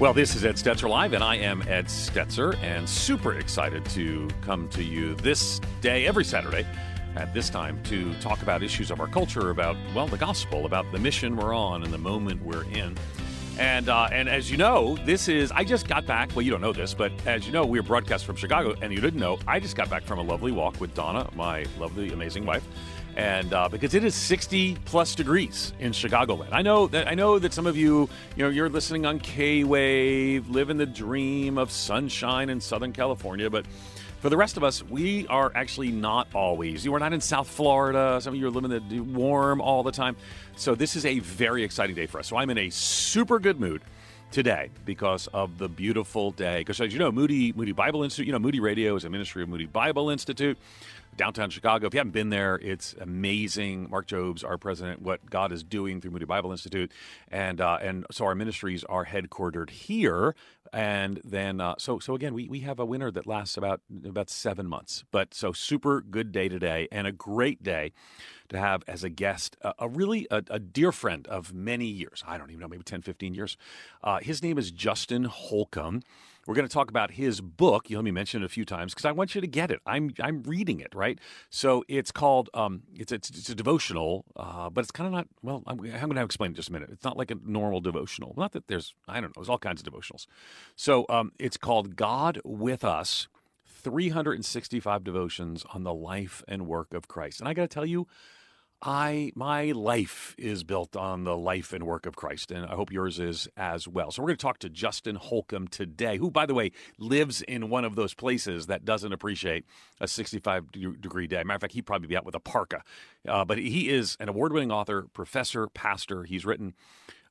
Well, this is Ed Stetzer Live, and I am Ed Stetzer, and super excited to come to you this day, every Saturday at this time, to talk about issues of our culture, about, well, the gospel, about the mission we're on and the moment we're in. And uh, and as you know, this is I just got back. Well, you don't know this, but as you know, we are broadcast from Chicago, and you didn't know I just got back from a lovely walk with Donna, my lovely, amazing wife, and uh, because it is 60 plus degrees in Chicagoland. I know that I know that some of you, you know, you're listening on K Wave, living the dream of sunshine in Southern California, but for the rest of us, we are actually not always. You are not in South Florida. Some of you are living the warm all the time. So this is a very exciting day for us. So I'm in a super good mood today because of the beautiful day. Because as you know, Moody Moody Bible Institute, you know, Moody Radio is a ministry of Moody Bible Institute downtown Chicago. If you haven't been there, it's amazing. Mark Jobe, our president, what God is doing through Moody Bible Institute, and uh, and so our ministries are headquartered here. And then uh, so so again, we, we have a winter that lasts about about seven months. But so super good day today, and a great day to have as a guest a, a really a, a, dear friend of many years. I don't even know, maybe 10, 15 years. Uh, his name is Justin Holcomb. We're going to talk about his book. You let me mention it a few times because I want you to get it. I'm I'm reading it right. So it's called um, it's, it's it's a devotional, uh, but it's kind of not. Well, I'm, I'm going to explain in just a minute. It's not like a normal devotional. Not that there's I don't know. There's all kinds of devotionals. So um, it's called God with Us. 365 devotions on the life and work of Christ. And I got to tell you, I my life is built on the life and work of Christ, and I hope yours is as well. So we're going to talk to Justin Holcomb today, who, by the way, lives in one of those places that doesn't appreciate a 65 degree day. Matter of fact, he'd probably be out with a parka. Uh, but he is an award-winning author, professor, pastor. He's written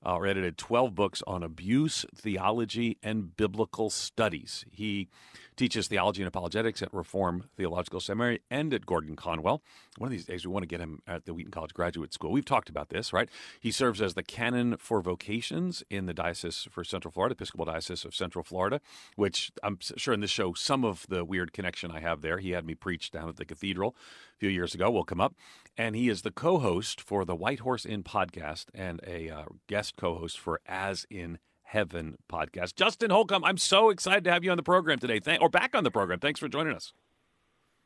uh, or edited 12 books on abuse, theology, and biblical studies. He teaches theology and apologetics at Reform Theological Seminary and at Gordon Conwell. One of these days, we want to get him at the Wheaton College Graduate School. We've talked about this, right? He serves as the canon for vocations in the Diocese for Central Florida, Episcopal Diocese of Central Florida, which I'm sure in this show, some of the weird connection I have there. He had me preach down at the cathedral a few years ago, will come up. And he is the co host for the White Horse Inn podcast and a uh, guest co host for As in Heaven podcast. Justin Holcomb, I'm so excited to have you on the program today. Thank, or back on the program. Thanks for joining us.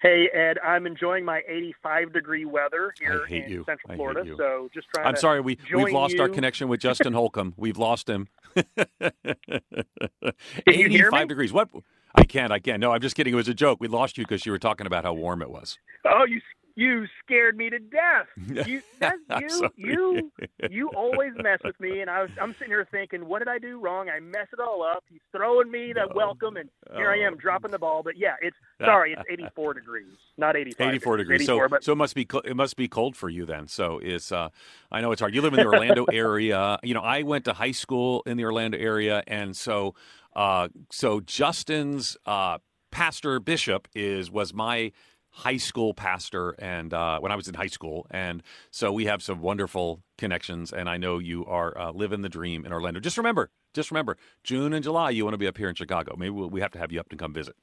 Hey Ed, I'm enjoying my 85 degree weather here in you. Central Florida. So just trying. I'm sorry, we we've lost you. our connection with Justin Holcomb. We've lost him. 85 degrees. What? I can't. I can't. No, I'm just kidding. It was a joke. We lost you because you were talking about how warm it was. Oh, you you scared me to death. You, that's you, you, you always mess with me, and I was, I'm sitting here thinking, what did I do wrong? I mess it all up. He's throwing me the oh, welcome, and here oh. I am dropping the ball. But yeah, it's sorry, it's 84 degrees, not 85. 84 degrees. 84, so, but, so it must be it must be cold for you then. So it's uh, I know it's hard. You live in the Orlando area. You know, I went to high school in the Orlando area, and so uh, so Justin's uh, pastor bishop is was my high school pastor and uh, when I was in high school. And so we have some wonderful connections. And I know you are uh, living the dream in Orlando. Just remember, just remember, June and July, you want to be up here in Chicago. Maybe we'll, we have to have you up to come visit.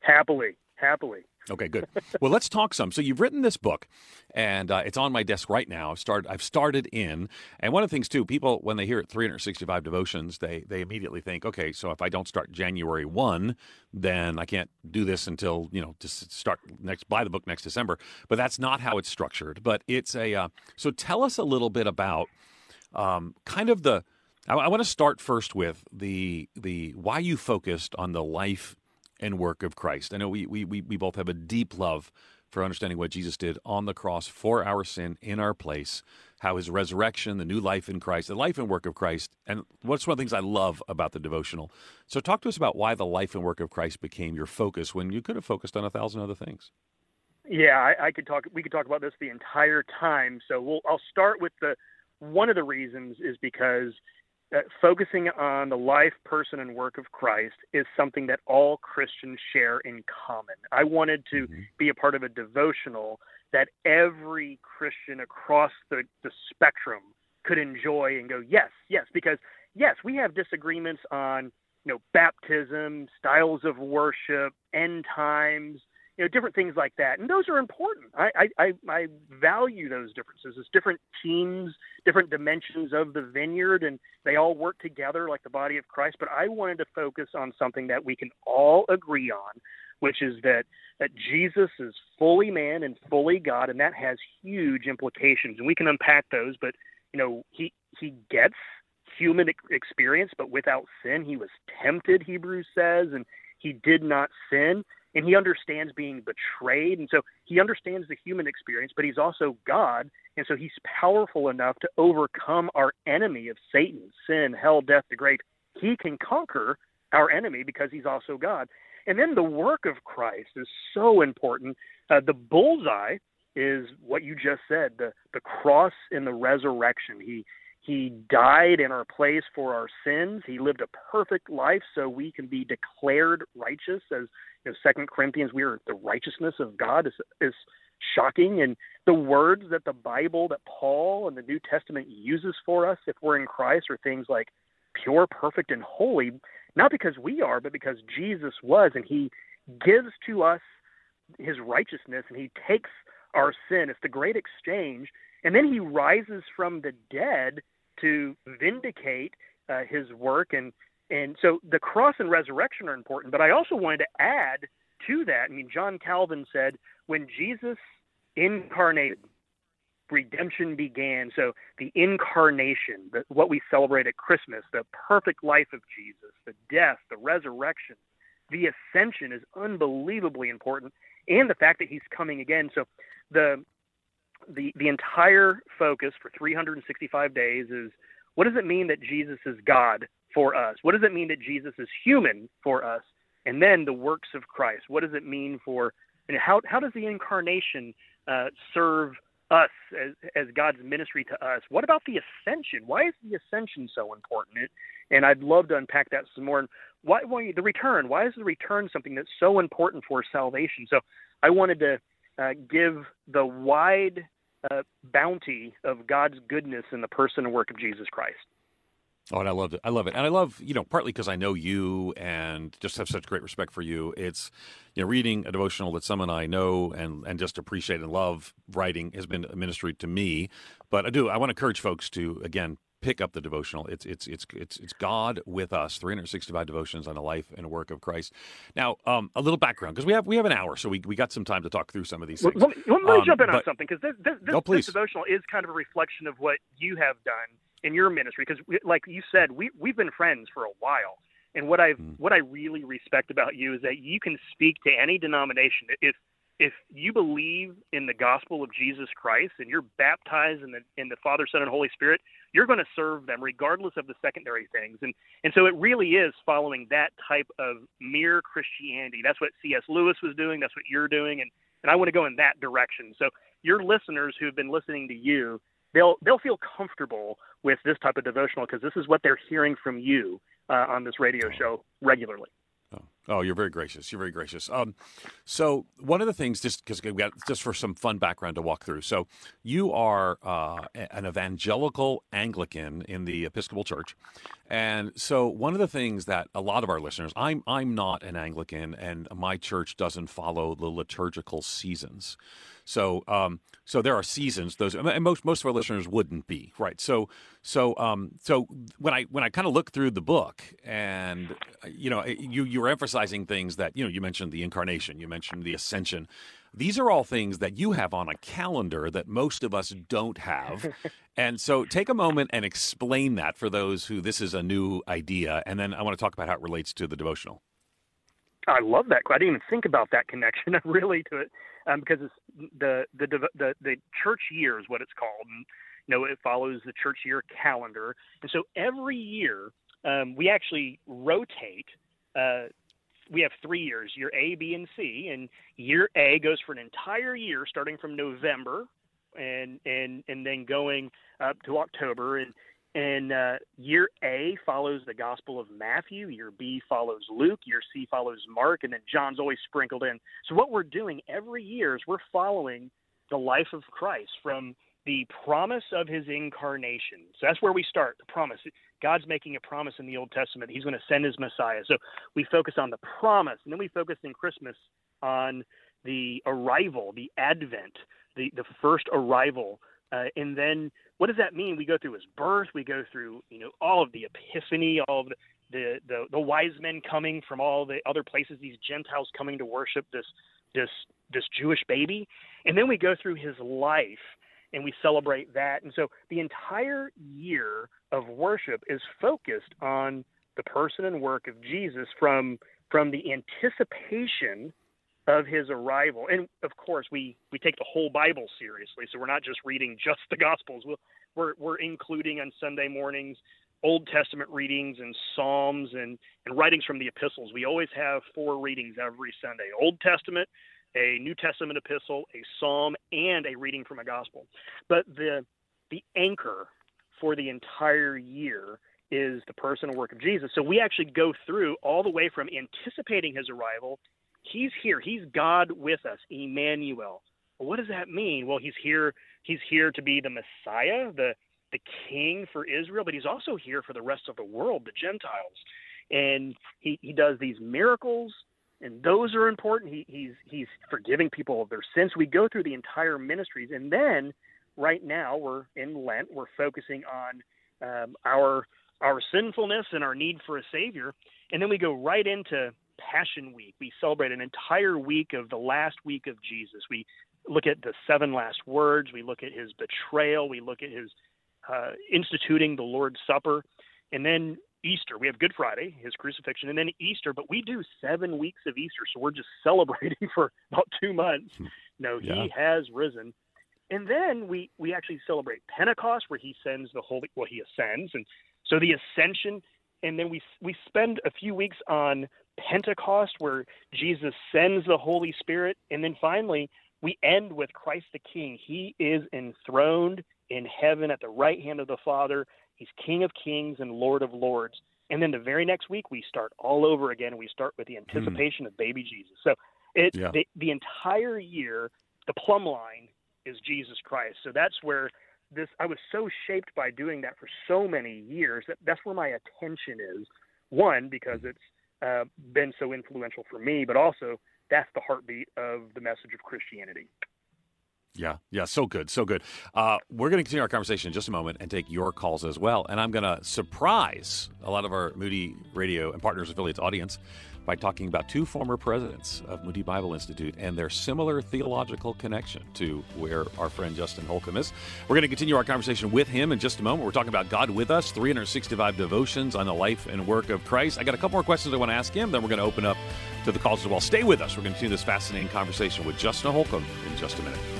Happily, happily. Okay, good. well, let's talk some. So you've written this book, and uh, it's on my desk right now. I've started. I've started in, and one of the things too, people when they hear it 365 devotions, they they immediately think, okay, so if I don't start January one, then I can't do this until you know just start next buy the book next December. But that's not how it's structured. But it's a uh, so tell us a little bit about um, kind of the. I, I want to start first with the the why you focused on the life and work of Christ. I know we, we, we both have a deep love for understanding what Jesus did on the cross for our sin in our place, how his resurrection, the new life in Christ, the life and work of Christ. And what's one of the things I love about the devotional? So, talk to us about why the life and work of Christ became your focus when you could have focused on a thousand other things. Yeah, I, I could talk. We could talk about this the entire time. So, we'll, I'll start with the one of the reasons is because that focusing on the life, person, and work of Christ is something that all Christians share in common. I wanted to mm-hmm. be a part of a devotional that every Christian across the, the spectrum could enjoy and go, yes, yes, because yes, we have disagreements on you know baptism, styles of worship, end times, you know, different things like that. And those are important. I, I, I value those differences. It's different teams, different dimensions of the vineyard, and they all work together like the body of Christ. But I wanted to focus on something that we can all agree on, which is that, that Jesus is fully man and fully God, and that has huge implications. And we can unpack those, but, you know, he, he gets human experience, but without sin. He was tempted, Hebrews says, and he did not sin and he understands being betrayed and so he understands the human experience but he's also god and so he's powerful enough to overcome our enemy of satan sin hell death the grave he can conquer our enemy because he's also god. And then the work of christ is so important. Uh, the bullseye is what you just said the the cross and the resurrection. He he died in our place for our sins. He lived a perfect life so we can be declared righteous as you know, Second Corinthians, we are the righteousness of God is, is shocking. And the words that the Bible, that Paul and the New Testament uses for us if we're in Christ are things like pure, perfect, and holy, not because we are, but because Jesus was. And he gives to us his righteousness and he takes our sin. It's the great exchange. And then he rises from the dead to vindicate uh, his work and and so the cross and resurrection are important, but I also wanted to add to that. I mean, John Calvin said, when Jesus incarnated, redemption began. So the incarnation, the, what we celebrate at Christmas, the perfect life of Jesus, the death, the resurrection, the ascension is unbelievably important, and the fact that he's coming again. So the the the entire focus for 365 days is what does it mean that Jesus is God for us? What does it mean that Jesus is human for us? And then the works of Christ. What does it mean for and how how does the incarnation uh, serve us as as God's ministry to us? What about the ascension? Why is the ascension so important? And I'd love to unpack that some more. Why, why the return? Why is the return something that's so important for salvation? So I wanted to uh, give the wide uh, bounty of God's goodness in the person and work of Jesus Christ. Oh, and I love it. I love it. And I love, you know, partly because I know you and just have such great respect for you. It's, you know, reading a devotional that someone I know and, and just appreciate and love writing has been a ministry to me. But I do, I want to encourage folks to, again, pick up the devotional. It's it's it's it's it's God with us. 365 devotions on the life and work of Christ. Now, um, a little background because we have we have an hour, so we we got some time to talk through some of these things. Let, let me um, jump in but, on something because this this, this, no, this devotional is kind of a reflection of what you have done in your ministry because like you said we we've been friends for a while and what i mm. what i really respect about you is that you can speak to any denomination if if you believe in the gospel of Jesus Christ and you're baptized in the in the Father, Son, and Holy Spirit, you're going to serve them regardless of the secondary things. And and so it really is following that type of mere Christianity. That's what C.S. Lewis was doing. That's what you're doing. And and I want to go in that direction. So your listeners who've been listening to you, they'll they'll feel comfortable with this type of devotional because this is what they're hearing from you uh, on this radio show regularly. Oh. you're very gracious. You're very gracious. Um, so one of the things, just because we got just for some fun background to walk through. So you are uh, an evangelical Anglican in the Episcopal Church, and so one of the things that a lot of our listeners, I'm I'm not an Anglican, and my church doesn't follow the liturgical seasons. So, um, so there are seasons. Those and most most of our listeners wouldn't be right. So, so, um, so when I when I kind of look through the book, and you know, you you're emphasizing things that you know you mentioned the incarnation, you mentioned the ascension. These are all things that you have on a calendar that most of us don't have. and so take a moment and explain that for those who this is a new idea. And then I want to talk about how it relates to the devotional. I love that. I didn't even think about that connection I really to it um, because it's the, the the the church year is what it's called, and you know it follows the church year calendar, and so every year um, we actually rotate. Uh, we have three years, year A, B, and C, and year A goes for an entire year, starting from November, and and and then going up to October, and and uh, year A follows the Gospel of Matthew, year B follows Luke, year C follows Mark, and then John's always sprinkled in. So, what we're doing every year is we're following the life of Christ from the promise of his incarnation. So, that's where we start the promise. God's making a promise in the Old Testament. He's going to send his Messiah. So, we focus on the promise, and then we focus in Christmas on the arrival, the advent, the, the first arrival. Uh, and then what does that mean? We go through his birth, we go through, you know, all of the epiphany, all of the, the, the, the wise men coming from all the other places, these Gentiles coming to worship this, this, this Jewish baby. And then we go through his life and we celebrate that. And so the entire year of worship is focused on the person and work of Jesus from from the anticipation of his arrival. And of course, we we take the whole Bible seriously. So we're not just reading just the Gospels. we we're we're including on Sunday mornings Old Testament readings and Psalms and and writings from the epistles. We always have four readings every Sunday: Old Testament, a New Testament epistle, a Psalm, and a reading from a Gospel. But the the anchor for the entire year is the personal work of Jesus. So we actually go through all the way from anticipating his arrival. He's here. He's God with us, Emmanuel. What does that mean? Well, he's here. He's here to be the Messiah, the the King for Israel, but he's also here for the rest of the world, the Gentiles. And he, he does these miracles, and those are important. He, he's he's forgiving people of their sins. We go through the entire ministries, and then right now we're in Lent. We're focusing on um, our our sinfulness and our need for a Savior. And then we go right into Passion Week. We celebrate an entire week of the last week of Jesus. We look at the seven last words. We look at his betrayal. We look at his uh, instituting the Lord's Supper. And then Easter. We have Good Friday, his crucifixion, and then Easter. But we do seven weeks of Easter, so we're just celebrating for about two months. Hmm. No, yeah. he has risen. And then we we actually celebrate Pentecost, where he sends the Holy. Well, he ascends, and so the ascension, and then we we spend a few weeks on Pentecost where Jesus sends the Holy Spirit, and then finally we end with Christ the King. He is enthroned in heaven at the right hand of the Father. He's King of Kings and Lord of Lords. And then the very next week we start all over again. We start with the hmm. anticipation mm. of baby Jesus. So it yeah. the, the entire year, the plumb line is Jesus Christ. So that's where this I was so shaped by doing that for so many years that that's where my attention is. One because it's uh, been so influential for me, but also that's the heartbeat of the message of Christianity. Yeah, yeah, so good, so good. Uh, we're going to continue our conversation in just a moment and take your calls as well. And I'm going to surprise a lot of our Moody Radio and Partners Affiliates audience by talking about two former presidents of Moody Bible Institute and their similar theological connection to where our friend Justin Holcomb is. We're going to continue our conversation with him in just a moment. We're talking about God with us, 365 devotions on the life and work of Christ. I got a couple more questions I want to ask him, then we're going to open up to the calls as well. Stay with us. We're going to continue this fascinating conversation with Justin Holcomb in just a minute.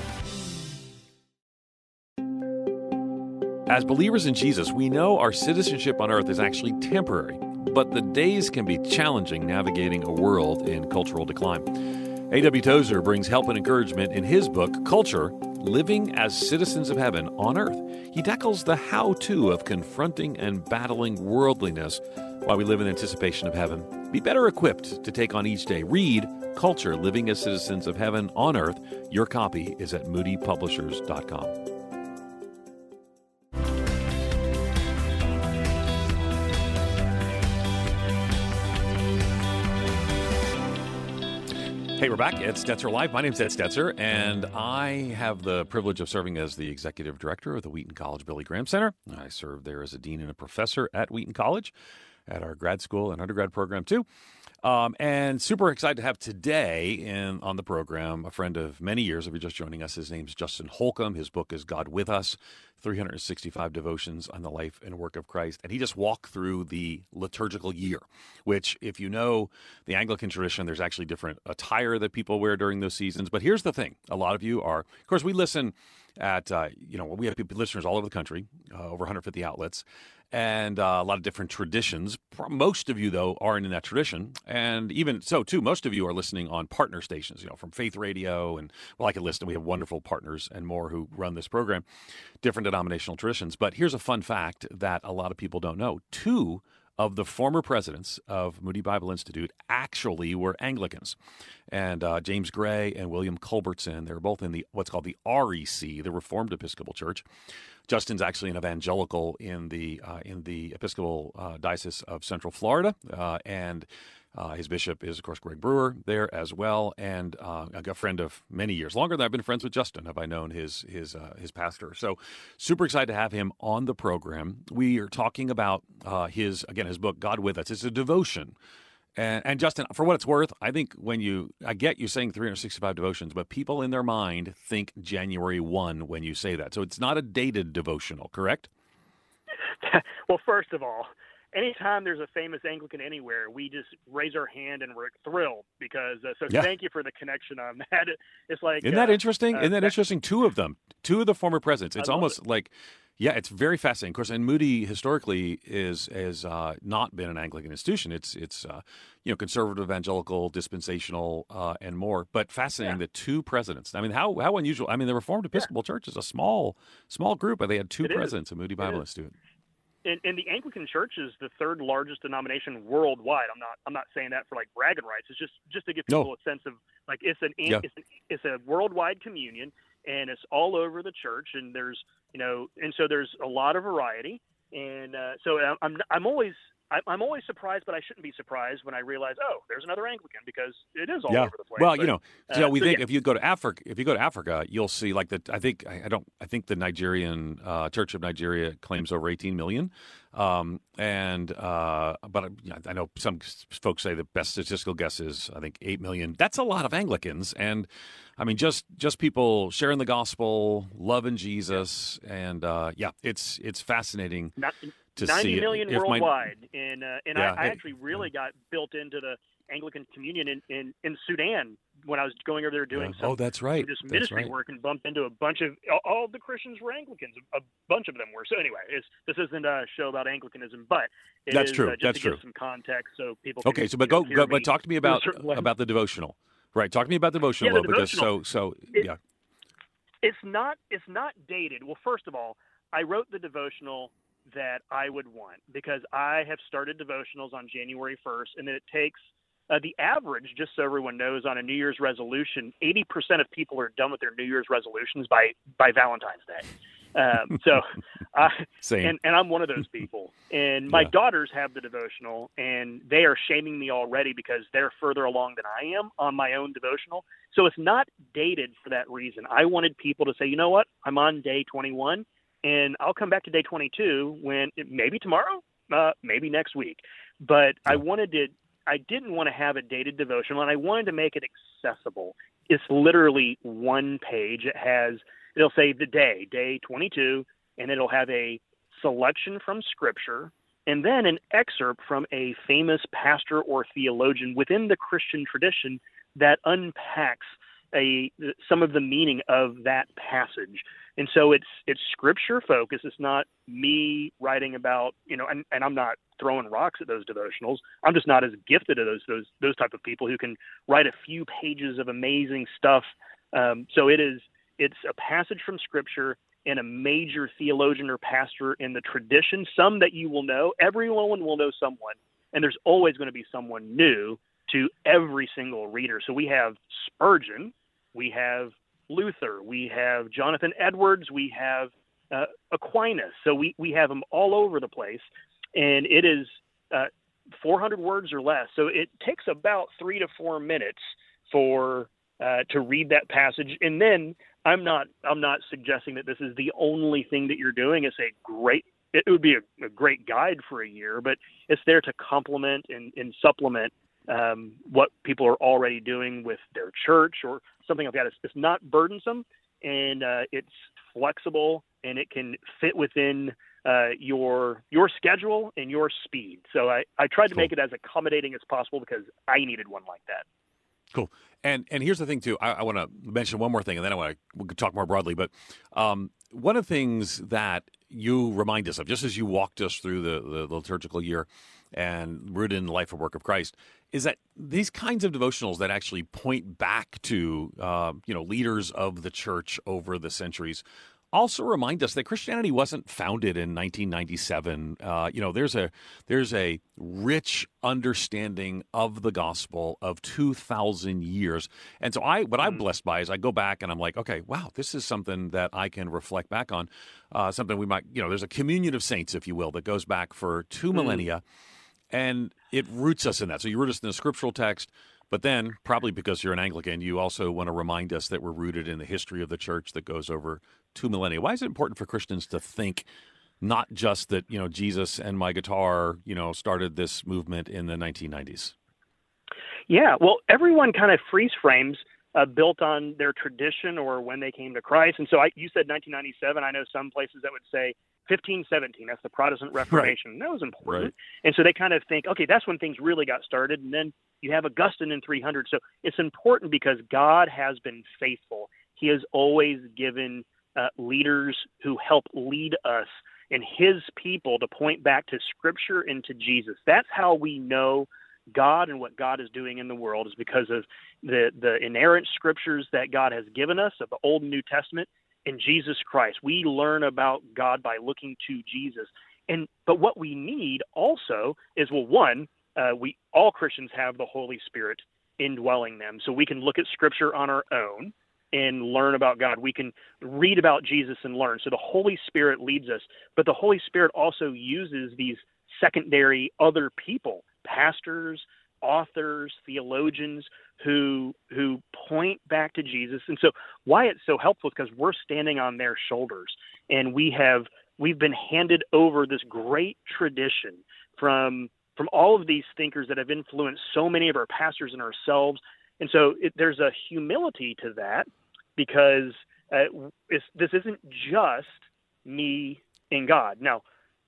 As believers in Jesus, we know our citizenship on earth is actually temporary, but the days can be challenging navigating a world in cultural decline. A.W. Tozer brings help and encouragement in his book, Culture Living as Citizens of Heaven on Earth. He tackles the how to of confronting and battling worldliness while we live in anticipation of heaven. Be better equipped to take on each day. Read Culture Living as Citizens of Heaven on Earth. Your copy is at moodypublishers.com. Hey, we're back at Stetzer Live. My name's Ed Stetzer, and I have the privilege of serving as the executive director of the Wheaton College Billy Graham Center. I serve there as a dean and a professor at Wheaton College at our grad school and undergrad program, too. Um, and super excited to have today in on the program a friend of many years. If you're just joining us, his name's Justin Holcomb. His book is God with Us 365 devotions on the life and work of Christ. And he just walked through the liturgical year, which, if you know the Anglican tradition, there's actually different attire that people wear during those seasons. But here's the thing a lot of you are, of course, we listen at, uh, you know, we have listeners all over the country, uh, over 150 outlets and uh, a lot of different traditions. Most of you, though, aren't in that tradition, and even so, too, most of you are listening on partner stations. You know, from Faith Radio, and well, I could list, and we have wonderful partners and more who run this program, different denominational traditions. But here's a fun fact that a lot of people don't know: two of the former presidents of Moody Bible Institute actually were Anglicans, and uh, James Gray and William Culbertson. They're both in the what's called the REC, the Reformed Episcopal Church. Justin's actually an evangelical in the uh, in the Episcopal uh, Diocese of Central Florida, uh, and Uh, his bishop is, of course, Greg Brewer there as well, and uh, a friend of many years, longer than I've been friends with Justin. Have I known his his uh, his pastor? So super excited to have him on the program. We are talking about uh, his again his book God with Us. It's a devotion. And, and Justin, for what it's worth, I think when you, I get you saying 365 devotions, but people in their mind think January 1 when you say that. So it's not a dated devotional, correct? well, first of all, anytime there's a famous Anglican anywhere, we just raise our hand and we're thrilled because. Uh, so yeah. thank you for the connection on that. It's like isn't that uh, interesting? Uh, isn't that, interesting? Two of them, two of the former presidents. It's almost it. like. Yeah, it's very fascinating. Of course, and Moody historically is has uh, not been an Anglican institution. It's it's uh, you know conservative, evangelical, dispensational, uh, and more. But fascinating yeah. that two presidents. I mean, how how unusual. I mean, the Reformed Episcopal yeah. Church is a small small group, but they had two it presidents is. of Moody Bible Institute and, and, the Anglican Church is the third largest denomination worldwide. I'm not I'm not saying that for like bragging rights. It's just just to give people no. a sense of like it's an yeah. it's, an, it's a worldwide communion and it's all over the church and there's you know and so there's a lot of variety and uh, so I'm I'm always I'm always surprised, but I shouldn't be surprised when I realize, oh, there's another Anglican because it is all yeah. over the place. Well, but, you know, uh, so we so think yeah. if you go to Africa, if you go to Africa, you'll see like the. I think I don't. I think the Nigerian uh, Church of Nigeria claims over 18 million. Um, and uh, but I know some folks say the best statistical guess is I think eight million. That's a lot of Anglicans, and I mean just just people sharing the gospel, loving Jesus, and uh, yeah, it's it's fascinating. Not, to 90 see million it. worldwide, my, and uh, and yeah, I, I, actually really got built into the Anglican Communion in, in, in Sudan when I was going over there doing yeah. some, oh, that's right. just ministry right. work and bumped into a bunch of all, the Christians were Anglicans. A, a, bunch of them were. So anyway, this isn't a show about Anglicanism, but that's is, true. Uh, just that's to true. Give some context so people. Okay, can, so but go, go but talk to me about about the devotional. Right, talk to me about the devotional, yeah, the because devotional, so so it, yeah. It's not it's not dated. Well, first of all, I wrote the devotional that I would want because I have started devotionals on January 1st, and then it takes uh, the average, just so everyone knows, on a New Year's resolution, 80% of people are done with their New Year's resolutions by by Valentine's Day. Um, so, uh, and, and I'm one of those people. And my Yeah. daughters have the devotional, and they are shaming me already because they're further along than I am on my own devotional. So it's not dated for that reason. I wanted people to say, you know what, I'm on day 21, and I'll come back to day 22 when maybe tomorrow, uh, maybe next week. But I wanted to. I didn't want to have a dated devotional, and I wanted to make it accessible. It's literally one page. It has it'll say the day, day 22, and it'll have a selection from Scripture and then an excerpt from a famous pastor or theologian within the Christian tradition that unpacks a some of the meaning of that passage. And so it's it's scripture focused. It's not me writing about you know, and, and I'm not throwing rocks at those devotionals. I'm just not as gifted as those those those type of people who can write a few pages of amazing stuff. Um, so it is it's a passage from scripture and a major theologian or pastor in the tradition. Some that you will know. Everyone will know someone, and there's always going to be someone new to every single reader. So we have Spurgeon, we have Luther, we have Jonathan Edwards, we have uh, Aquinas. So we, we have them all over the place, and it is uh, 400 words or less. So it takes about three to four minutes for uh, to read that passage, and then I'm not I'm not suggesting that this is the only thing that you're doing. It's a great it would be a, a great guide for a year, but it's there to complement and, and supplement um, what people are already doing with their church or something like that. It's, it's not burdensome and uh, it's flexible and it can fit within uh, your your schedule and your speed. So I, I tried to Cool. make it as accommodating as possible because I needed one like that. Cool. And and here's the thing too. I, I want to mention one more thing, and then I want to talk more broadly. But um, one of the things that you remind us of, just as you walked us through the, the liturgical year and rooted in the life and work of Christ, is that these kinds of devotionals that actually point back to uh, you know leaders of the church over the centuries also remind us that Christianity wasn't founded in 1997. Uh, you know, there's a there's a rich understanding of the gospel of 2,000 years, and so I what I'm blessed by is I go back and I'm like, okay, wow, this is something that I can reflect back on, uh, something we might, you know, there's a communion of saints, if you will, that goes back for two millennia. And it roots us in that. So you root us in the scriptural text, but then probably because you're an Anglican, you also want to remind us that we're rooted in the history of the church that goes over two millennia. Why is it important for Christians to think not just that you know Jesus and my guitar, you know, started this movement in the 1990s? Yeah, well, everyone kind of freeze frames uh, built on their tradition or when they came to Christ. And so I, you said 1997. I know some places that would say 1517. That's the Protestant Reformation. Right. That was important. Right. And so they kind of think, okay, that's when things really got started. And then you have Augustine in 300. So it's important because God has been faithful. He has always given uh, leaders who help lead us and his people to point back to Scripture and to Jesus. That's how we know God and what God is doing in the world is because of the the inerrant scriptures that God has given us of the Old and New Testament and Jesus Christ. We learn about God by looking to Jesus. And but what we need also is well one, uh, we all Christians have the Holy Spirit indwelling them. So we can look at scripture on our own and learn about God. We can read about Jesus and learn. So the Holy Spirit leads us, but the Holy Spirit also uses these secondary other people pastors, authors, theologians who who point back to Jesus. And so why it's so helpful is because we're standing on their shoulders and we have we've been handed over this great tradition from from all of these thinkers that have influenced so many of our pastors and ourselves. And so it, there's a humility to that because uh, this isn't just me and God. Now,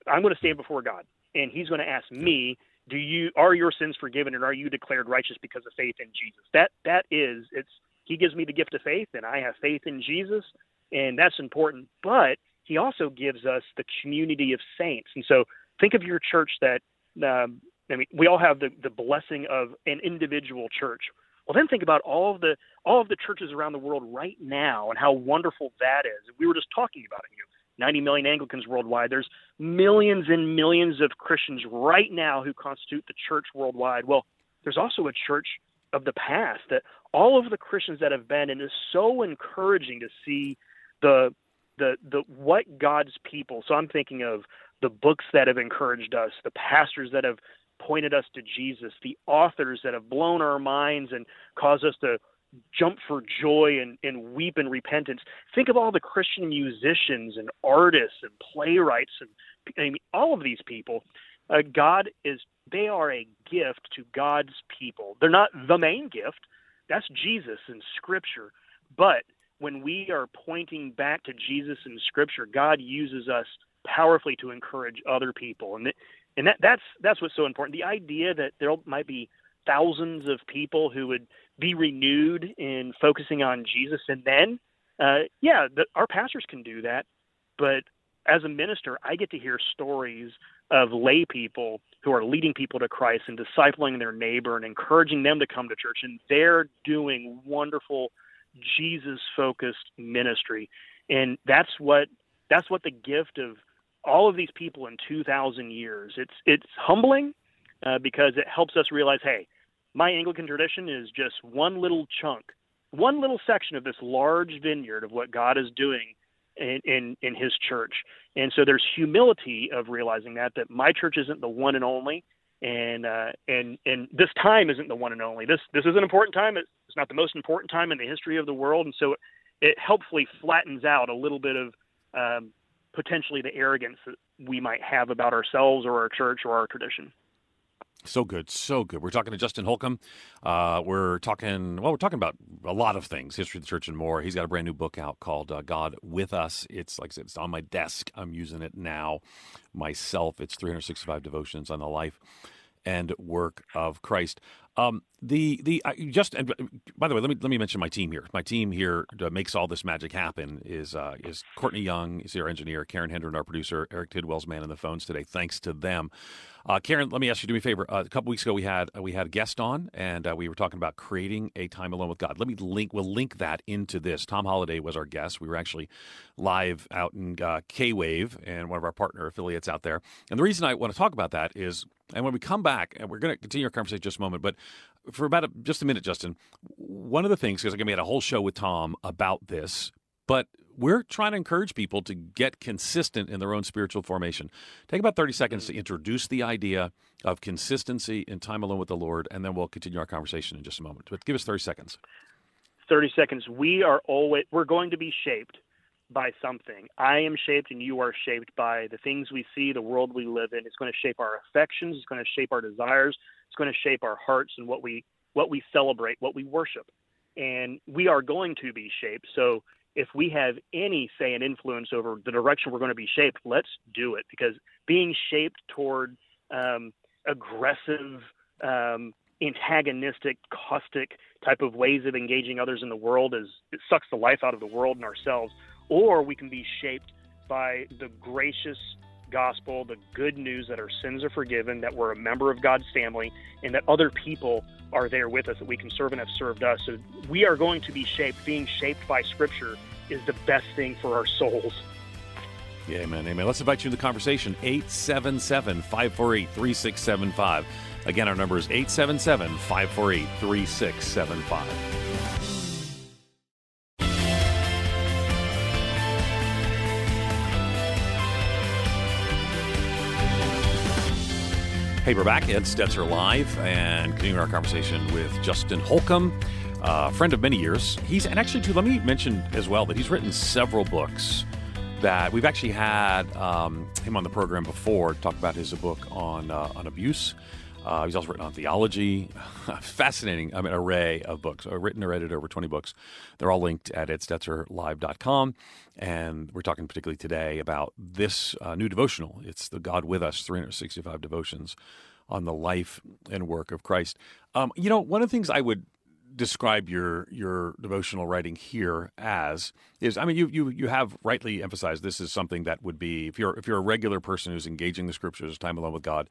I'm going to stand before God, and He's going to ask me do you are your sins forgiven and are you declared righteous because of faith in Jesus? That that is it's he gives me the gift of faith and I have faith in Jesus and that's important. But he also gives us the community of saints. And so think of your church that um, I mean we all have the the blessing of an individual church. Well, then think about all of the all of the churches around the world right now and how wonderful that is. We were just talking about it. You 90 million Anglicans worldwide. There's millions and millions of Christians right now who constitute the church worldwide. Well, there's also a church of the past that all of the Christians that have been, and it's so encouraging to see the the the what God's people. So I'm thinking of the books that have encouraged us, the pastors that have pointed us to Jesus, the authors that have blown our minds and caused us to jump for joy and, and weep in repentance. Think of all the Christian musicians and artists and playwrights and I mean, all of these people. Uh, God is, they are a gift to God's people. They're not the main gift, that's Jesus in Scripture. But when we are pointing back to Jesus in Scripture, God uses us powerfully to encourage other people. And, and that, that's, that's what's so important. The idea that there might be thousands of people who would be renewed in focusing on Jesus. And then, uh, yeah, the, our pastors can do that. But as a minister, I get to hear stories of lay people who are leading people to Christ and discipling their neighbor and encouraging them to come to church. And they're doing wonderful Jesus focused ministry. And that's what that's what the gift of all of these people in 2,000 years. It's it's humbling uh, because it helps us realize, hey, my Anglican tradition is just one little chunk, one little section of this large vineyard of what God is doing in, in, in his church. And so there's humility of realizing that, that my church isn't the one and only. And, uh, and, and this time isn't the one and only. This, this is an important time. It's not the most important time in the history of the world. And so it, it helpfully flattens out a little bit of, um, potentially the arrogance that we might have about ourselves or our church or our tradition. So good, so good. We're talking to Justin Holcomb. Uh, we're talking, well, we're talking about a lot of things, history of the church and more. He's got a brand new book out called uh, God with Us. It's like I said, it's on my desk. I'm using it now myself. It's 365 devotions on the life and work of Christ. Um, the the I, just and by the way, let me let me mention my team here. My team here makes all this magic happen is uh, is Courtney Young, is our engineer, Karen Hendren, our producer, Eric Tidwell's man on the phones today. Thanks to them. Uh, Karen, let me ask you do me a favor. Uh, a couple weeks ago, we had uh, we had a guest on, and uh, we were talking about creating a time alone with God. Let me link. We'll link that into this. Tom Holliday was our guest. We were actually live out in uh, K Wave and one of our partner affiliates out there. And the reason I want to talk about that is, and when we come back, and we're going to continue our conversation just a moment, but for about a, just a minute, Justin, one of the things because I'm going to had a whole show with Tom about this, but we're trying to encourage people to get consistent in their own spiritual formation. Take about 30 seconds to mm. introduce the idea of consistency in time alone with the Lord, and then we'll continue our conversation in just a moment. But give us 30 seconds. 30 seconds. We are always, we're going to be shaped by something. I am shaped and you are shaped by the things we see, the world we live in. It's going to shape our affections, it's going to shape our desires, it's going to shape our hearts and what we what we celebrate, what we worship. And we are going to be shaped. So if we have any say and influence over the direction we're going to be shaped, let's do it. Because being shaped toward um, aggressive, um, antagonistic, caustic type of ways of engaging others in the world is it sucks the life out of the world and ourselves. Or we can be shaped by the gracious gospel, the good news that our sins are forgiven, that we're a member of God's family, and that other people are there with us that we can serve and have served us. So we are going to be shaped. Being shaped by Scripture is the best thing for our souls. Yeah, amen, amen. Let's invite you to the conversation. 877 548 3675. Again, our number is 877 548 3675. Hey, we're back. Ed Stetzer live and continuing our conversation with Justin Holcomb, a friend of many years. He's and actually too. Let me mention as well that he's written several books that we've actually had um, him on the program before. Talk about his book on uh, on abuse. Uh, he's also written on theology. Fascinating, I mean, array of books. Uh, written or edited over 20 books. They're all linked at edstetzerlive.com. And we're talking particularly today about this uh, new devotional. It's the God with Us 365 devotions on the life and work of Christ. Um, you know, one of the things I would describe your your devotional writing here as is I mean you you you have rightly emphasized this is something that would be if you're if you're a regular person who's engaging the scriptures time alone with God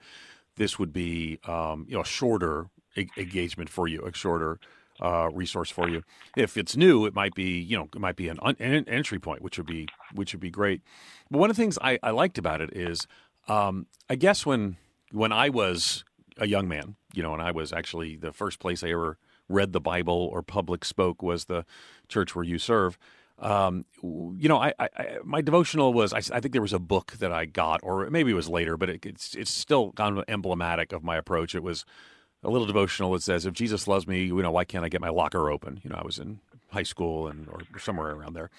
this would be um, you know a shorter e- engagement for you, a shorter uh, resource for you. If it's new, it might be you know it might be an, un- an entry point, which would be which would be great. But one of the things I, I liked about it is um, I guess when when I was a young man, you know, and I was actually the first place I ever read the Bible or public spoke was the church where you serve um, you know, I, I, my devotional was I, I, think there was a book that I got, or maybe it was later, but it, it's it's still kind of emblematic of my approach. It was a little devotional that says, "If Jesus loves me, you know, why can't I get my locker open?" You know, I was in high school and or somewhere around there,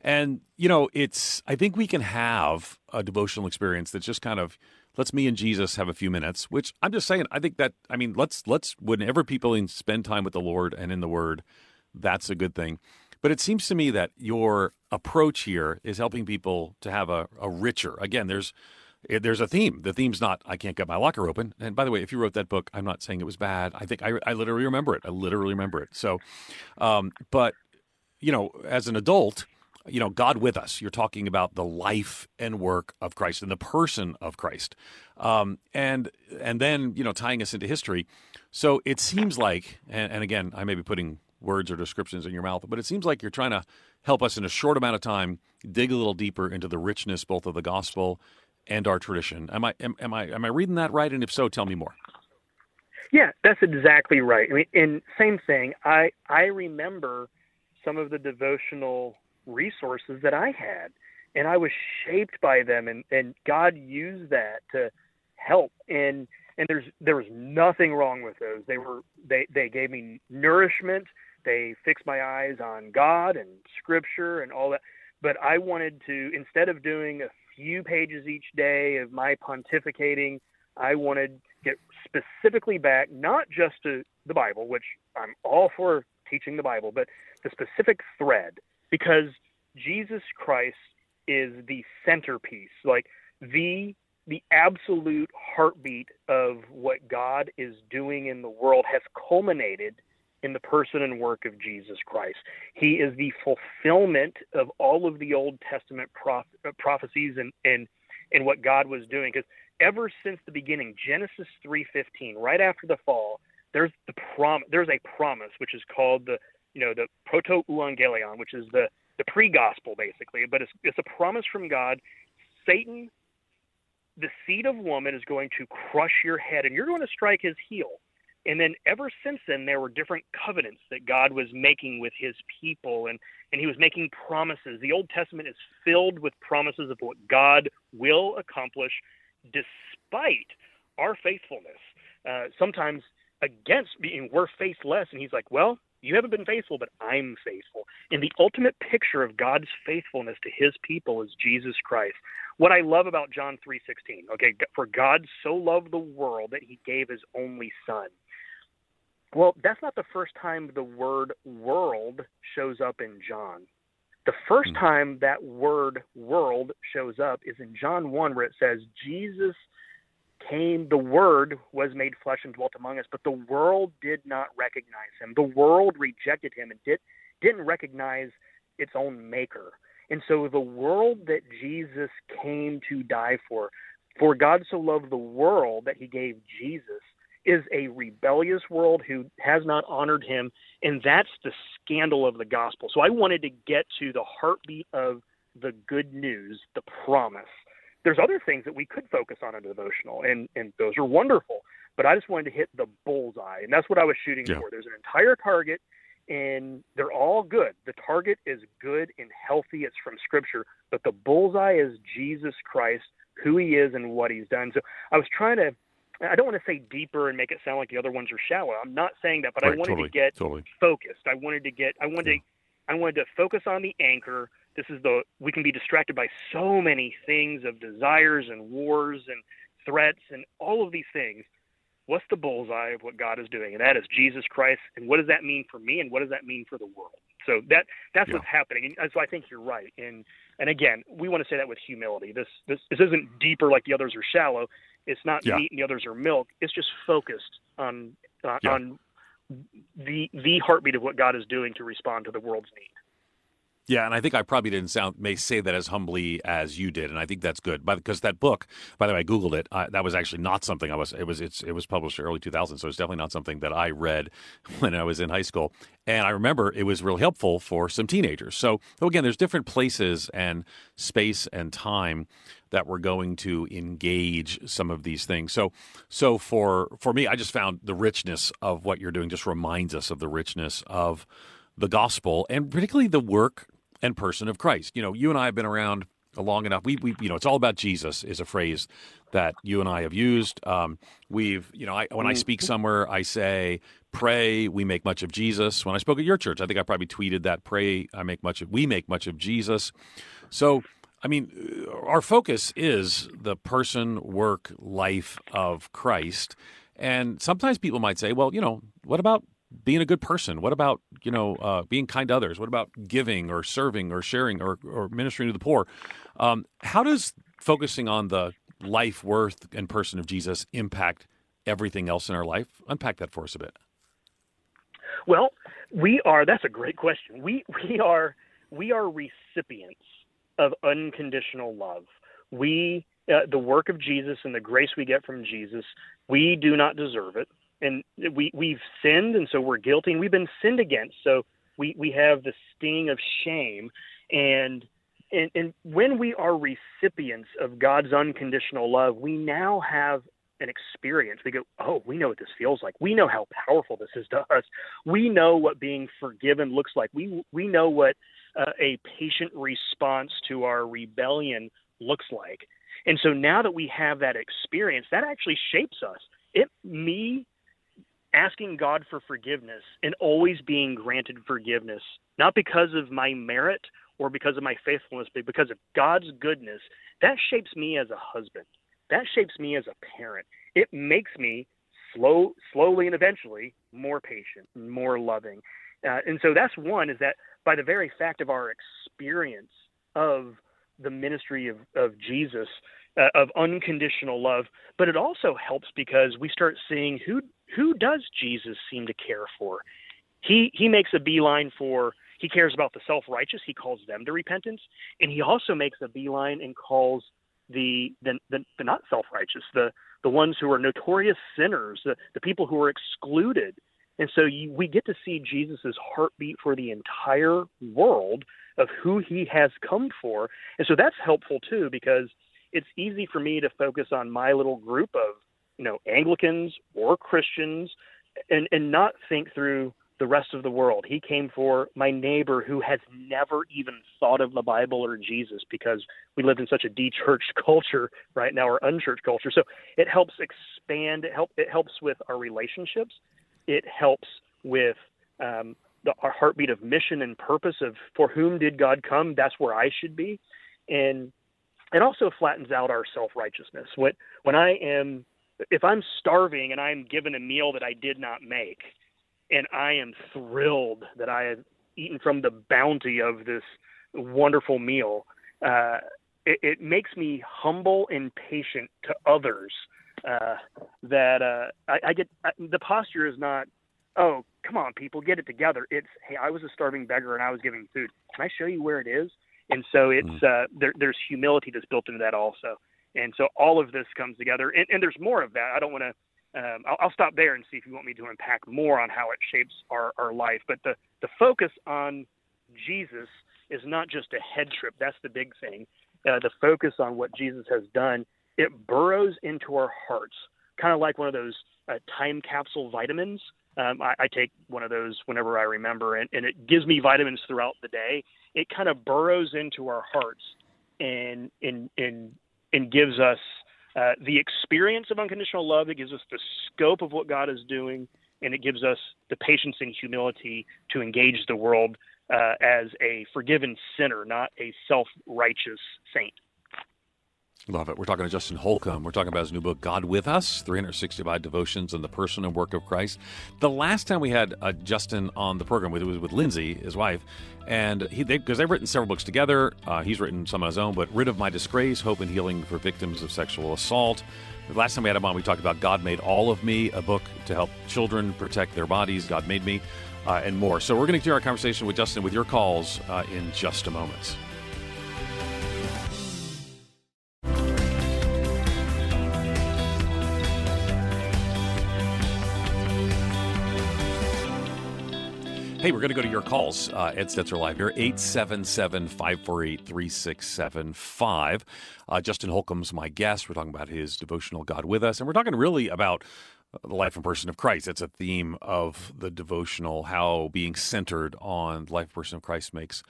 and you know, it's I think we can have a devotional experience that's just kind of let's me and Jesus have a few minutes. Which I'm just saying, I think that I mean, let's let's whenever people spend time with the Lord and in the Word, that's a good thing. But it seems to me that your approach here is helping people to have a, a richer. Again, there's eh, there's a theme. The theme's not I can't get my locker open. And by the way, if you wrote that book, I'm not saying it was bad. I think I, I literally remember it. I literally remember it. So, um, but you know, as an adult, you know, God with us. You're talking about the life and work of Christ and the person of Christ, um, and and then you know tying us into history. So it seems like, and, and again, I may be putting words or descriptions in your mouth, but it seems like you're trying to help us in a short amount of time dig a little deeper into the richness both of the gospel and our tradition. Am I am, am I am I reading that right? And if so, tell me more. Yeah, that's exactly right. I mean, and same thing. I I remember some of the devotional resources that I had, and I was shaped by them, and and God used that to help. And and there's there was nothing wrong with those. They were they they gave me nourishment. They fixed my eyes on God and Scripture and all that. But I wanted to instead of doing a few pages each day of my pontificating, I wanted to get specifically back not just to the Bible, which I'm all for teaching the Bible, but the specific thread because Jesus Christ is the centerpiece, like the the absolute heartbeat of what God is doing in the world has culminated in the person and work of Jesus Christ. He is the fulfillment of all of the Old Testament proph- uh, prophecies and, and and what God was doing. Because ever since the beginning, Genesis three fifteen, right after the fall, there's the prom there's a promise which is called the you know the proto euangelion, which is the the pre-gospel basically, but it's it's a promise from God. Satan the seed of woman is going to crush your head and you're going to strike his heel. And then ever since then, there were different covenants that God was making with his people, and, and he was making promises. The Old Testament is filled with promises of what God will accomplish despite our faithfulness. Uh, sometimes against being we're faithless, and he's like, well, you haven't been faithful, but I'm faithful. And the ultimate picture of God's faithfulness to his people is Jesus Christ. What I love about John 3:16, okay, for God so loved the world that he gave his only son. Well, that's not the first time the word world shows up in John. The first hmm. time that word world shows up is in John 1 where it says Jesus came, the Word was made flesh and dwelt among us, but the world did not recognize him. The world rejected him and did, didn't recognize its own maker. And so the world that Jesus came to die for, for God so loved the world that he gave Jesus, is a rebellious world who has not honored him. And that's the scandal of the gospel. So I wanted to get to the heartbeat of the good news, the promise there's other things that we could focus on in a devotional, and and those are wonderful. But I just wanted to hit the bullseye, and that's what I was shooting yeah. for. There's an entire target, and they're all good. The target is good and healthy. It's from Scripture, but the bullseye is Jesus Christ, who He is, and what He's done. So I was trying to. I don't want to say deeper and make it sound like the other ones are shallow. I'm not saying that, but right, I wanted totally, to get totally. focused. I wanted to get. I wanted yeah. to. I wanted to focus on the anchor this is the we can be distracted by so many things of desires and wars and threats and all of these things what's the bullseye of what god is doing and that is jesus christ and what does that mean for me and what does that mean for the world so that that's yeah. what's happening and so i think you're right and and again we want to say that with humility this this this isn't deeper like the others are shallow it's not yeah. meat and the others are milk it's just focused on uh, yeah. on the the heartbeat of what god is doing to respond to the world's need yeah, and I think I probably didn't sound may say that as humbly as you did, and I think that's good. But because that book, by the way, I googled it. Uh, that was actually not something I was. It was it's it was published early 2000, so it's definitely not something that I read when I was in high school. And I remember it was really helpful for some teenagers. So, so again, there's different places and space and time that we're going to engage some of these things. So, so for for me, I just found the richness of what you're doing just reminds us of the richness of the gospel and particularly the work and person of Christ. You know, you and I have been around long enough. We, we, you know, it's all about Jesus is a phrase that you and I have used. Um, we've, you know, I, when I speak mm-hmm. somewhere, I say, pray, we make much of Jesus. When I spoke at your church, I think I probably tweeted that, pray, I make much of, we make much of Jesus. So, I mean, our focus is the person, work, life of Christ. And sometimes people might say, well, you know, what about being a good person? What about you know uh, being kind to others? What about giving or serving or sharing or, or ministering to the poor? Um, how does focusing on the life, worth, and person of Jesus impact everything else in our life? Unpack that for us a bit. Well, we are. That's a great question. We we are we are recipients of unconditional love. We uh, the work of Jesus and the grace we get from Jesus. We do not deserve it and we we've sinned and so we're guilty and we've been sinned against so we we have the sting of shame and and, and when we are recipients of God's unconditional love, we now have an experience. We go, oh, we know what this feels like. We know how powerful this is to us. We know what being forgiven looks like. We we know what uh, a patient response to our rebellion looks like. And so now that we have that experience, that actually shapes us. It me asking God for forgiveness and always being granted forgiveness, not because of my merit or because of my faithfulness, but because of God's goodness, that shapes me as a husband. That shapes me as a parent. It makes me slow, slowly and eventually more patient, more loving. Uh, and so that's one is that by the very fact of our experience of the ministry of, of Jesus, uh, of unconditional love, but it also helps because we start seeing who who does Jesus seem to care for? He he makes a beeline for he cares about the self righteous. He calls them to repentance, and he also makes a beeline and calls the the, the, the not self righteous, the the ones who are notorious sinners, the, the people who are excluded. And so you, we get to see Jesus' heartbeat for the entire world of who he has come for. And so that's helpful too, because it's easy for me to focus on my little group of you know, Anglicans or Christians, and and not think through the rest of the world. He came for my neighbor who has never even thought of the Bible or Jesus because we live in such a de-churched culture right now or unchurched culture. So it helps expand. It help it helps with our relationships. It helps with um, the, our heartbeat of mission and purpose of for whom did God come? That's where I should be, and it also flattens out our self righteousness. When when I am if I'm starving and I'm given a meal that I did not make, and I am thrilled that I have eaten from the bounty of this wonderful meal, uh, it, it, makes me humble and patient to others. Uh, that uh, I, I get I, the posture is not, oh come on people get it together. It's hey I was a starving beggar and I was giving food. Can I show you where it is? And so it's mm. uh, there, there's humility that's built into that also. And so all of this comes together, and, and there's more of that. I don't want to. Um, I'll, I'll, stop there and see if you want me to unpack more on how it shapes our, our life. But the the focus on Jesus is not just a head trip. That's the big thing. Uh, the focus on what Jesus has done, it burrows into our hearts, kind of like one of those uh, time capsule vitamins. Um, I, I, take one of those whenever I remember, and, and it gives me vitamins throughout the day. It kind of burrows into our hearts and and and and gives us uh, the experience of unconditional love. It gives us the scope of what God is doing, and it gives us the patience and humility to engage the world uh, as a forgiven sinner, not a self righteous saint. Love it. We're talking to Justin Holcomb. We're talking about his new book, God with Us 365 Devotions on the Person and Work of Christ. The last time we had uh, Justin on the program, it was with Lindsay, his wife, and he because they, have written several books together. Uh, he's written some on his own, but Rid of My Disgrace, Hope and Healing for Victims of Sexual Assault. The last time we had him on, we talked about God Made All of Me, a book to help children protect their bodies. God Made Me, uh, and more. So we're going to continue our conversation with Justin with your calls uh, in just a moment. Hey, we're going to go to your calls. Uh, Ed Stetzer Live here, 877 548 3675. Uh, Justin Holcomb's my guest. We're talking about his devotional God with Us, and we're talking really about the life and person of Christ. That's a theme of the devotional, how being centered on the life and person of Christ makes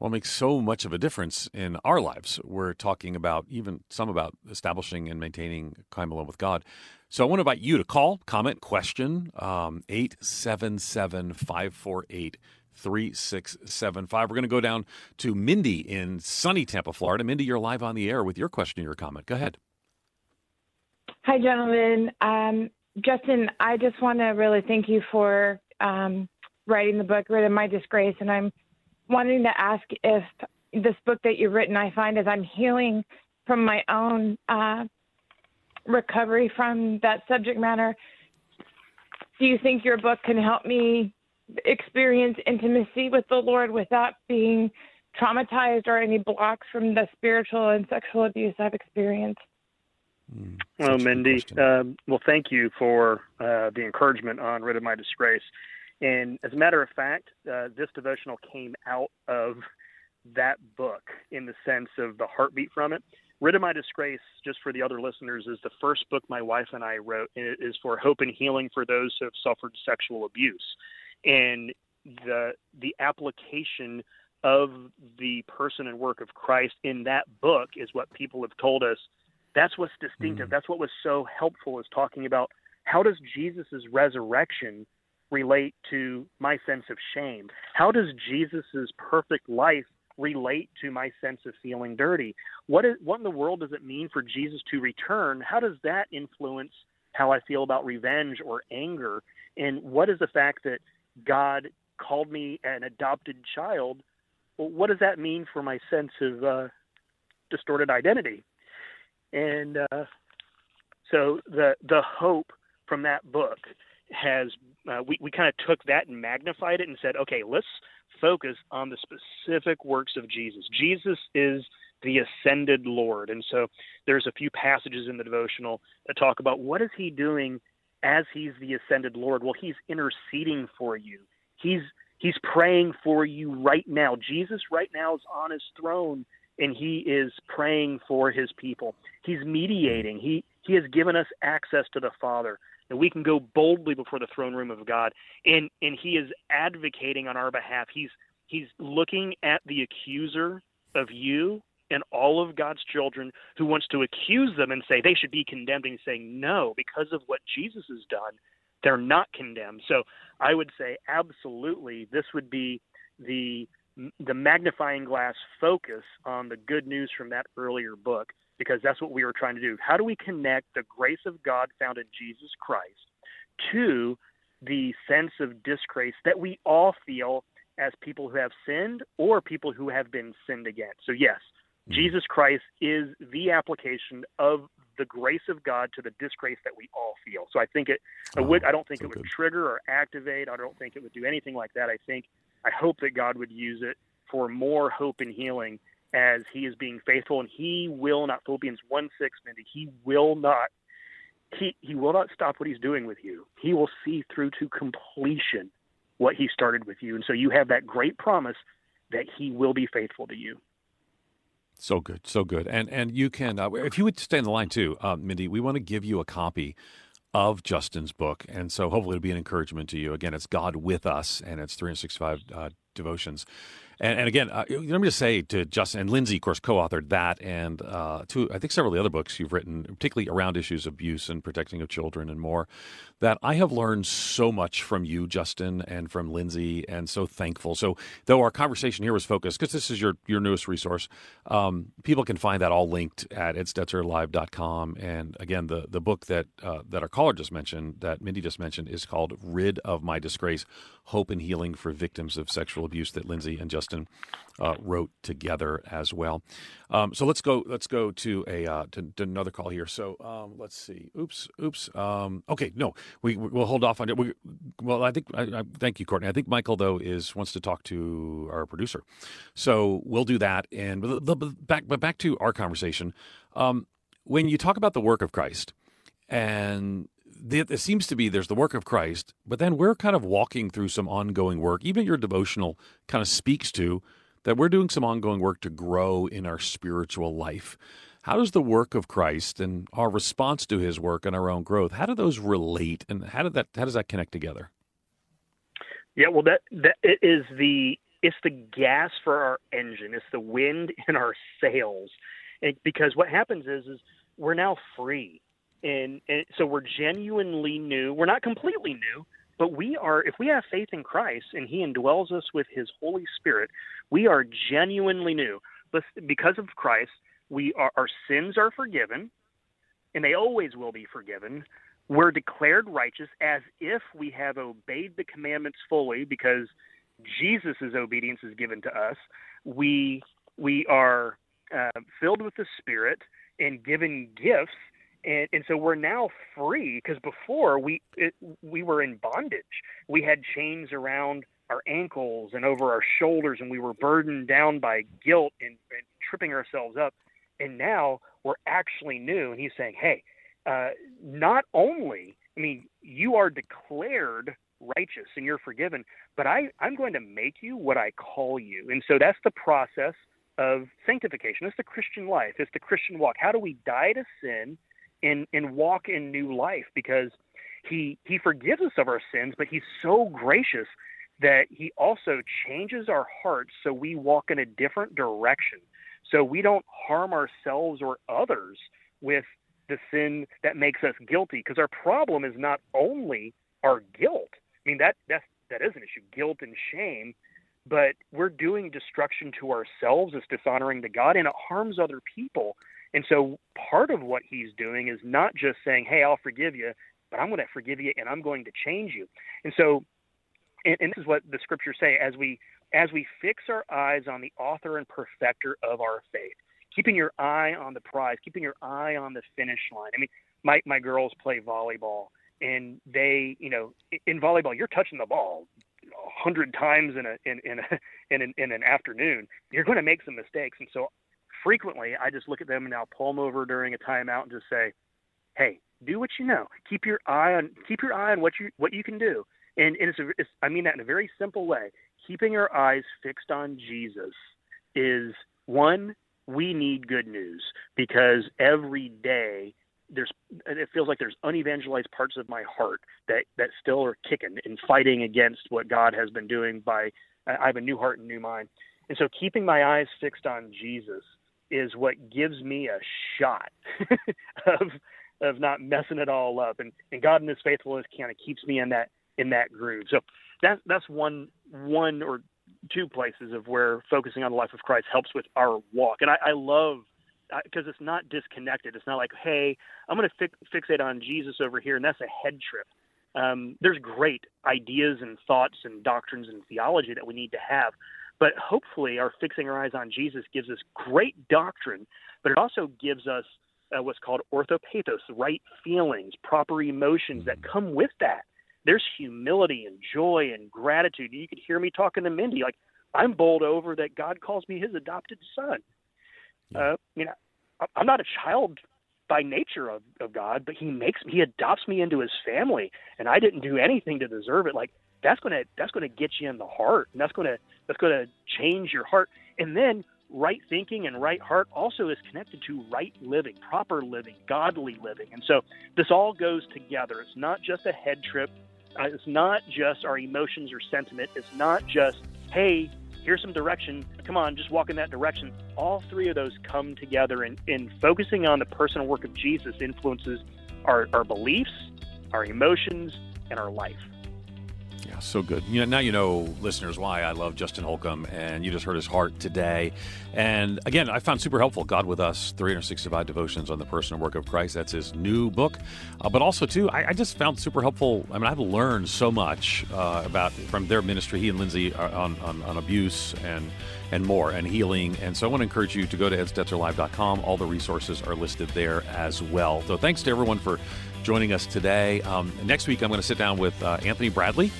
well makes so much of a difference in our lives. We're talking about even some about establishing and maintaining time alone with God. So I want to invite you to call, comment, question, um, 877 548 3675. We're going to go down to Mindy in sunny Tampa, Florida. Mindy, you're live on the air with your question or your comment. Go ahead. Hi, gentlemen. Um, Justin, I just want to really thank you for um, writing the book, Rid of My Disgrace. And I'm wanting to ask if this book that you've written, I find as I'm healing from my own uh, recovery from that subject matter. Do you think your book can help me experience intimacy with the Lord without being traumatized or any blocks from the spiritual and sexual abuse I've experienced? Mm, well, Mindy, um, well, thank you for uh, the encouragement on Rid of My Disgrace. And as a matter of fact, uh, this devotional came out of that book in the sense of the heartbeat from it. Rid of My Disgrace, just for the other listeners, is the first book my wife and I wrote. It is for hope and healing for those who have suffered sexual abuse. And the the application of the person and work of Christ in that book is what people have told us. That's what's distinctive. Mm. That's what was so helpful is talking about how does Jesus' resurrection relate to my sense of shame? How does Jesus' perfect life relate to my sense of feeling dirty? What is what in the world does it mean for Jesus to return? How does that influence how I feel about revenge or anger? And what is the fact that God called me an adopted child? What does that mean for my sense of uh, distorted identity? And uh, so the the hope from that book has uh, we we kind of took that and magnified it and said, okay, let's focus on the specific works of Jesus. Jesus is the ascended Lord. And so there's a few passages in the devotional that talk about what is he doing as he's the ascended Lord? Well, he's interceding for you. He's he's praying for you right now. Jesus right now is on his throne and he is praying for his people. He's mediating. He he has given us access to the Father. That we can go boldly before the throne room of God, and and He is advocating on our behalf. He's He's looking at the accuser of you and all of God's children who wants to accuse them and say they should be condemned, and saying no, because of what Jesus has done, they're not condemned. So I would say absolutely, this would be the the magnifying glass focus on the good news from that earlier book because that's what we were trying to do. How do we connect the grace of God found in Jesus Christ to the sense of disgrace that we all feel as people who have sinned or people who have been sinned against? So, yes, mm-hmm. Jesus Christ is the application of the grace of God to the disgrace that we all feel. So I think it, oh, would, I don't think so it would good. trigger or activate. I don't think it would do anything like that. I think I hope that God would use it for more hope and healing as He is being faithful, and He will not. Philippians one six, Mindy. He will not. He he will not stop what He's doing with you. He will see through to completion what He started with you, and so you have that great promise that He will be faithful to you. So good, so good, and and you can uh, if you would stay in the line too, uh, Mindy. We want to give you a copy of Justin's book. And so hopefully it'll be an encouragement to you. Again, it's God with us, and it's 365 uh, devotions. And, and again, uh, let me just say to Justin and Lindsay, of course, co-authored that and uh, I think several of the other books you've written, particularly around issues of abuse and protecting of children and more. That I have learned so much from you, Justin, and from Lindsay, and so thankful. So, though our conversation here was focused, because this is your your newest resource, um, people can find that all linked at edstetzerlive.com. And again, the the book that uh, that our caller just mentioned, that Mindy just mentioned, is called "Rid of My Disgrace: Hope and Healing for Victims of Sexual Abuse." That Lindsay and Justin Justin uh, wrote together as well. Um, so let's go. Let's go to a uh, to, to, another call here. So um, let's see. Oops. Oops. Um, okay. No, we we'll hold off on it. We, well, I think. I, I, thank you, Courtney. I think Michael though is wants to talk to our producer. So we'll do that. And back, but back to our conversation. Um, when you talk about the work of Christ and it seems to be there's the work of Christ, but then we're kind of walking through some ongoing work. Even your devotional kind of speaks to that we're doing some ongoing work to grow in our spiritual life. How does the work of Christ and our response to his work and our own growth, how do those relate and how did that how does that connect together? Yeah, well that that it is the it's the gas for our engine. It's the wind in our sails. Because what happens is is we're now free and, so we're genuinely new. We're not completely new, but we are. If we have faith in Christ and He indwells us with His Holy Spirit, we are genuinely new. But because of Christ, we are, our sins are forgiven, and they always will be forgiven. We're declared righteous as if we have obeyed the commandments fully, because Jesus' obedience is given to us. We we are uh, filled with the Spirit and given gifts and and so we're now free because before we it, we were in bondage. We had chains around our ankles and over our shoulders, and we were burdened down by guilt and, and tripping ourselves up. And now we're actually new. And he's saying, hey, uh, not only I mean you are declared righteous and you're forgiven, but I I'm going to make you what I call you. And so that's the process of sanctification. It's the Christian life. It's the Christian walk. How do we die to sin? And and walk in new life because he he forgives us of our sins, but he's so gracious that he also changes our hearts so we walk in a different direction. So we don't harm ourselves or others with the sin that makes us guilty because our problem is not only our guilt. I mean that that's that is an issue, guilt and shame, but we're doing destruction to ourselves, it's dishonoring to God, and it harms other people. And so part of what he's doing is not just saying, "Hey, I'll forgive you," but I'm going to forgive you and I'm going to change you. And so, and, and this is what the scriptures say: as we as we fix our eyes on the author and perfecter of our faith, keeping your eye on the prize, keeping your eye on the finish line. I mean, my my girls play volleyball, and they, you know, in volleyball, you're touching the ball a hundred times in a in in a, in an, in an afternoon. You're going to make some mistakes, and so frequently I just look at them and I'll pull them over during a timeout and just say, "Hey, do what you know. Keep your eye on keep your eye on what you what you can do." And, and it's, a, it's I mean that in a very simple way. Keeping our eyes fixed on Jesus is one. We need good news because every day there's it feels like there's unevangelized parts of my heart that that still are kicking and fighting against what God has been doing by I have a new heart and new mind. And so keeping my eyes fixed on Jesus is what gives me a shot of of not messing it all up. And, and God in his faithfulness kind of keeps me in that in that groove. So that's that's one one or two places of where focusing on the life of Christ helps with our walk. And I, I love because it's not disconnected. It's not like, hey, I'm going to fi- fixate on Jesus over here, and that's a head trip. Um, there's great ideas and thoughts and doctrines and theology that we need to have, but hopefully, our fixing our eyes on Jesus gives us great doctrine, but it also gives us uh, what's called orthopathos, right feelings, proper emotions that come with that. There's humility and joy and gratitude. You could hear me talking to Mindy like I'm bowled over that God calls me His adopted son. Uh, you know, I'm not a child by nature of, of God, but He makes me, He adopts me into His family, and I didn't do anything to deserve it. Like that's gonna that's gonna get you in the heart, and that's gonna that's gonna change your heart. And then right thinking and right heart also is connected to right living, proper living, godly living. And so this all goes together. It's not just a head trip. Uh, it's not just our emotions or sentiment. It's not just, hey, here's some direction. Come on, just walk in that direction. All three of those come together, and in focusing on the personal work of Jesus influences our, our beliefs, our emotions, and our life. Yeah, so good. You know, now you know, listeners, why I love Justin Holcomb, and you just heard his heart today. And again, I found super helpful God with Us 365 Devotions on the Person and Work of Christ. That's his new book. Uh, but also, too, I, I, just found super helpful. I mean, I've learned so much uh, about from their ministry, he and Lindsay, on, on, on abuse and and more and healing. And so I want to encourage you to go to edstetzerlive.com. All the resources are listed there as well. So thanks to everyone for joining us today. Um, next week, I'm going to sit down with uh, Anthony Bradley.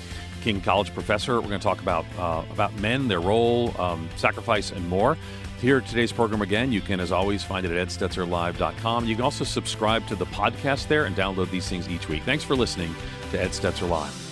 King College professor. We're going to talk about uh, about men, their role, um, sacrifice, and more. Here today's program again, you can, as always, find it at edstetzerlive.com. You can also subscribe to the podcast there and download these things each week. Thanks for listening to Ed Stetzer Live.